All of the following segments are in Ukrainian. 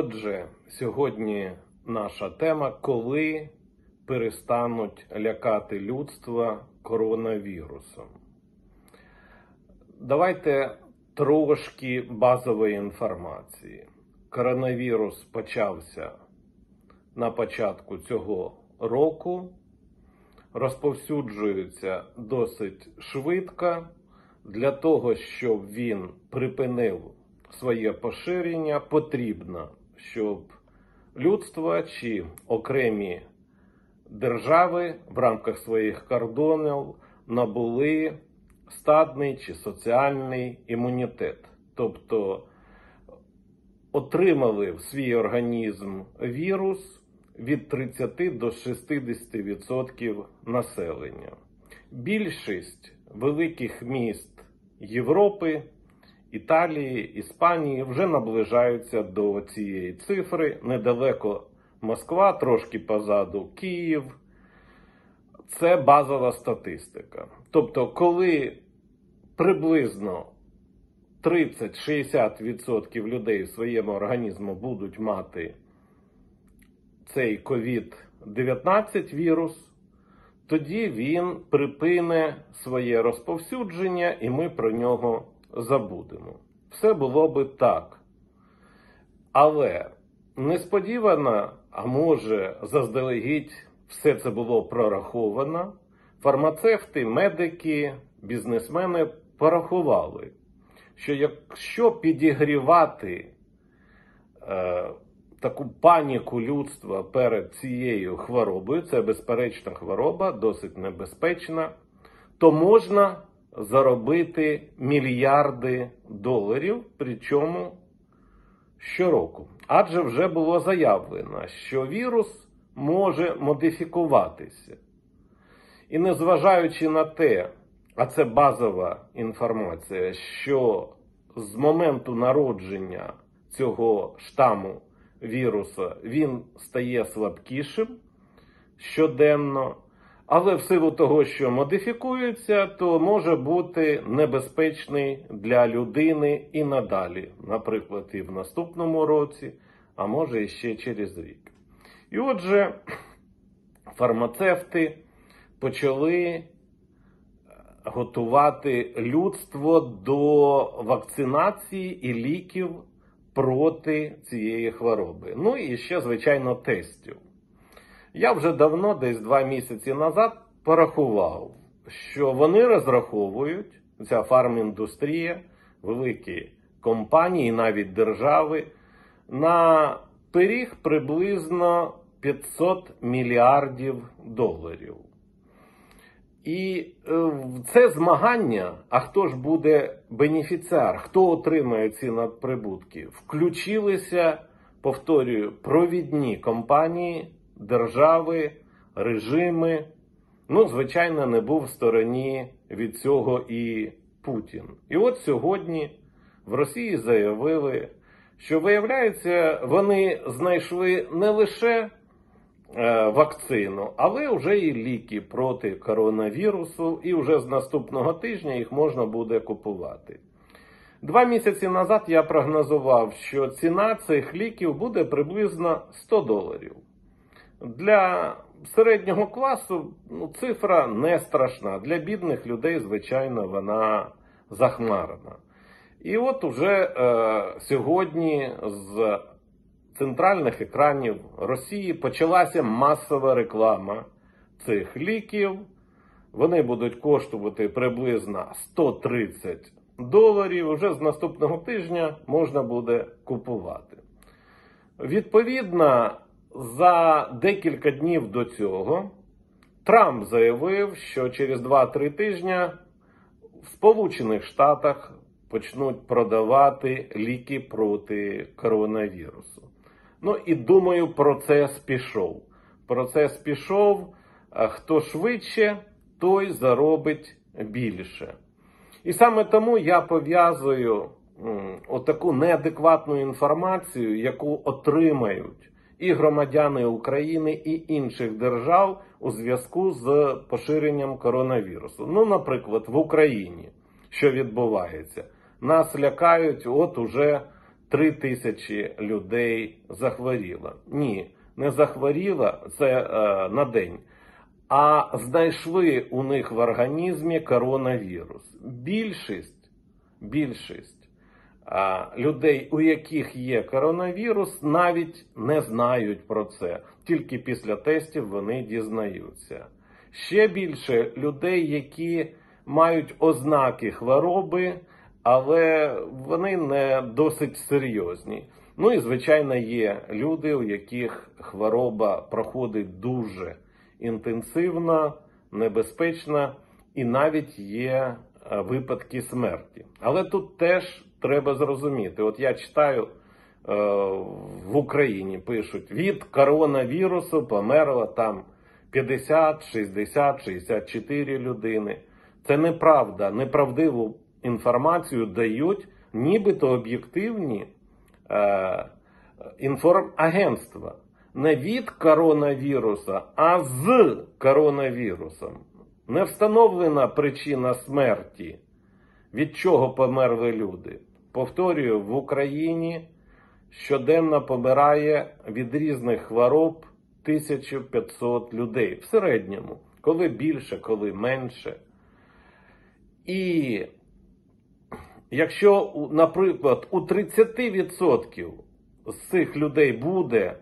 Отже, сьогодні наша тема: коли перестануть лякати людство коронавірусом. Давайте трошки базової інформації. Коронавірус почався на початку цього року, розповсюджується досить швидко. Для того, щоб він припинив своє поширення, потрібно, щоб людство чи окремі держави в рамках своїх кордонів набули стадний чи соціальний імунітет, тобто отримали в свій організм вірус від 30 до 60% населення. Більшість великих міст Європи, Італії, Іспанії вже наближаються до цієї цифри. Недалеко Москва, трошки позаду Київ. Це базова статистика. Тобто, коли приблизно 30-60% людей в своєму організму будуть мати цей COVID-19 вірус, тоді він припине своє розповсюдження, і ми про нього забудемо. Все було би так. Але несподівано, а може, заздалегідь все це було прораховано. Фармацевти, медики, бізнесмени порахували, що якщо підігрівати е, таку паніку людства перед цією хворобою, це безперечна хвороба, досить небезпечна, то можна заробити мільярди доларів, причому щороку. Адже вже було заявлено, що вірус може модифікуватися. І незважаючи на те, а це базова інформація, що з моменту народження цього штаму віруса він стає слабкішим щоденно, але в силу того, що модифікується, то може бути небезпечний для людини і надалі, наприклад, і в наступному році, а може і ще через рік. І отже, фармацевти почали готувати людство до вакцинації і ліків проти цієї хвороби. Ну і ще, звичайно, тестів. Я вже давно, десь два місяці назад, порахував, що вони розраховують, ця фарміндустрія, великі компанії, навіть держави, на пиріг приблизно 500 мільярдів доларів. І е, це змагання, а хто ж буде бенефіціар, хто отримає ці надприбутки, включилися, повторюю, провідні компанії, держави, режими. Ну, звичайно, не був в стороні від цього і Путін. І от сьогодні в Росії заявили, що виявляється, вони знайшли не лише Е, вакцину, але вже і ліки проти коронавірусу, і вже з наступного тижня їх можна буде купувати. Два місяці назад я прогнозував, що ціна цих ліків буде приблизно 100 доларів. Для середнього класу ну, цифра не страшна. Для бідних людей, звичайно, вона захмарена. І от уже е, сьогодні з центральних екранів Росії почалася масова реклама цих ліків. Вони будуть коштувати приблизно 130 доларів. Уже з наступного тижня можна буде купувати. Відповідно, за декілька днів до цього Трамп заявив, що через 2-3 тижні в Сполучених Штатах почнуть продавати ліки проти коронавірусу. Ну і думаю, процес пішов. Процес пішов, хто швидше, той заробить більше. І саме тому я пов'язую отаку неадекватну інформацію, яку отримають і громадяни України, і інших держав у зв'язку з поширенням коронавірусу. Ну, наприклад, в Україні, що відбувається, нас лякають, от уже 3 тисячі людей захворіло. Ні, не захворіло це е, на день, а знайшли у них в організмі коронавірус. Більшість, більшість людей, у яких є коронавірус, навіть не знають про це. Тільки після тестів вони дізнаються. Ще більше людей, які мають ознаки хвороби, але вони не досить серйозні. Ну і звичайно є люди, у яких хвороба проходить дуже інтенсивно, небезпечно, і навіть є е, випадки смерті. Але тут теж треба зрозуміти: от я читаю е, в Україні пишуть від коронавірусу померло там 50, 60, 64 людини. Це неправда, неправдиву інформацію дають, нібито об'єктивні е, інформагентства. Не від коронавіруса, а з коронавірусом. Не встановлена причина смерті, від чого померли люди. Повторюю, в Україні щоденно помирає від різних хвороб 1500 людей в середньому, коли більше, коли менше. І якщо, наприклад, у 30% з цих людей буде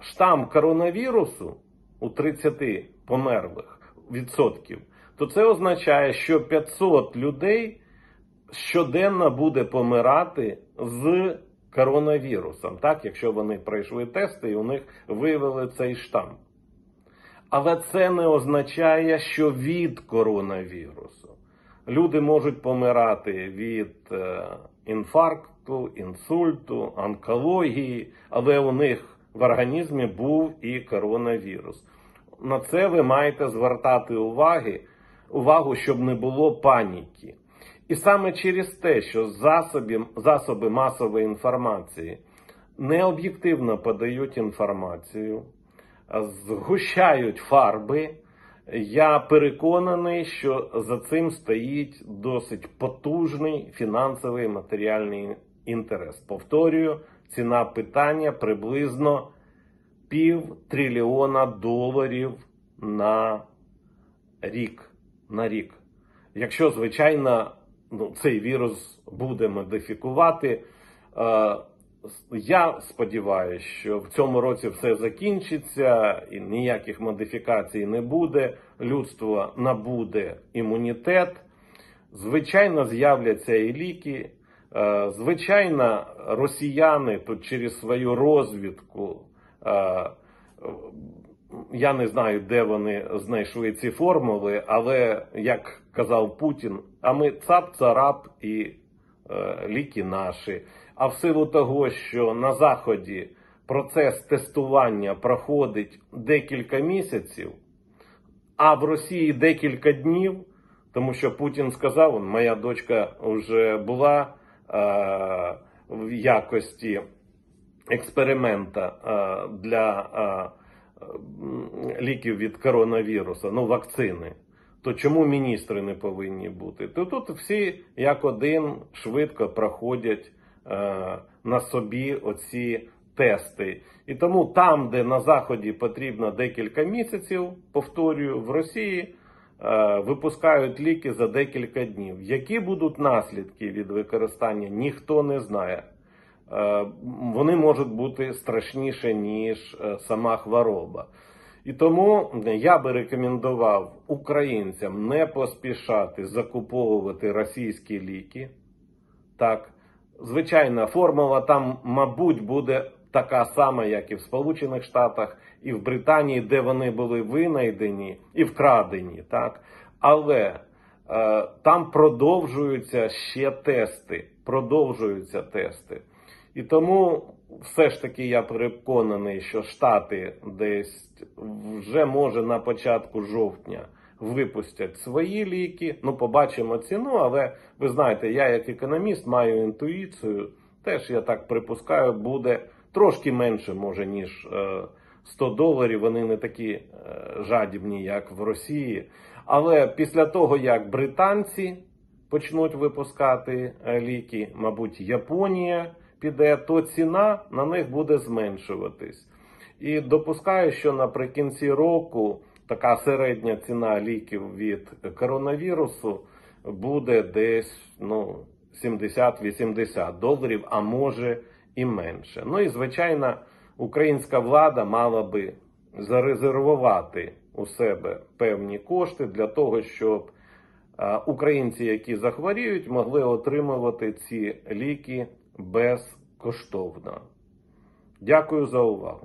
штам коронавірусу у 30 померлих відсотків, то це означає, що 500 людей щоденно буде помирати з коронавірусом, так, якщо вони пройшли тести і у них виявили цей штам. Але це не означає, що від коронавірусу. Люди можуть помирати від е, інфаркту, інсульту, онкології, але у них в організмі був і коронавірус. На це ви маєте звертати уваги, увагу, щоб не було паніки. І саме через те, що засоби, засоби масової інформації необ'єктивно подають інформацію, згущають фарби, я переконаний, що за цим стоїть досить потужний фінансовий матеріальний інтерес. Повторюю, ціна питання приблизно пів трильйона доларів на рік. На рік. Якщо, звичайно, ну, цей вірус буде модифікувати. Е, я сподіваюся, що в цьому році все закінчиться і ніяких модифікацій не буде. Людство набуде імунітет. Звичайно, з'являться і ліки. Е, Звичайно, росіяни тут через свою розвідку. Я не знаю, де вони знайшли ці формули, але як казав Путін, а ми цап, царап і е, ліки наші. А в силу того, що на Заході процес тестування проходить декілька місяців, а в Росії декілька днів, тому що Путін сказав, «Он, моя дочка вже була е, в якості експеримента е, для е, ліків від коронавірусу, ну, вакцини. То чому міністри не повинні бути? То тут всі як один швидко проходять е, на собі оці тести. І тому там, де на Заході потрібно декілька місяців, повторюю, в Росії е, випускають ліки за декілька днів. Які будуть наслідки від використання, ніхто не знає. Е, вони можуть бути страшніше, ніж е, сама хвороба. І тому я би рекомендував українцям не поспішати закуповувати російські ліки. Так, звичайно, формула там, мабуть, буде така сама, як і в Сполучених Штатах, і в Британії, де вони були винайдені і вкрадені. Так? Але е, там продовжуються ще тести. Продовжуються тести. І тому все ж таки я переконаний, що Штати десь вже може на початку жовтня випустять свої ліки. Ну, побачимо ціну, але ви знаєте, я як економіст маю інтуїцію. Теж я так припускаю, буде трошки менше, може, ніж е, 100 доларів. Вони не такі е, жадібні, як в Росії. Але після того, як британці почнуть випускати е, ліки, мабуть, Японія піде, то ціна на них буде зменшуватись. І допускаю, що наприкінці року така середня ціна ліків від коронавірусу буде десь ну, 70-80 доларів, а може і менше. Ну і звичайно, українська влада мала би зарезервувати у себе певні кошти для того, щоб українці, які захворіють, могли отримувати ці ліки безкоштовно. Дякую за увагу.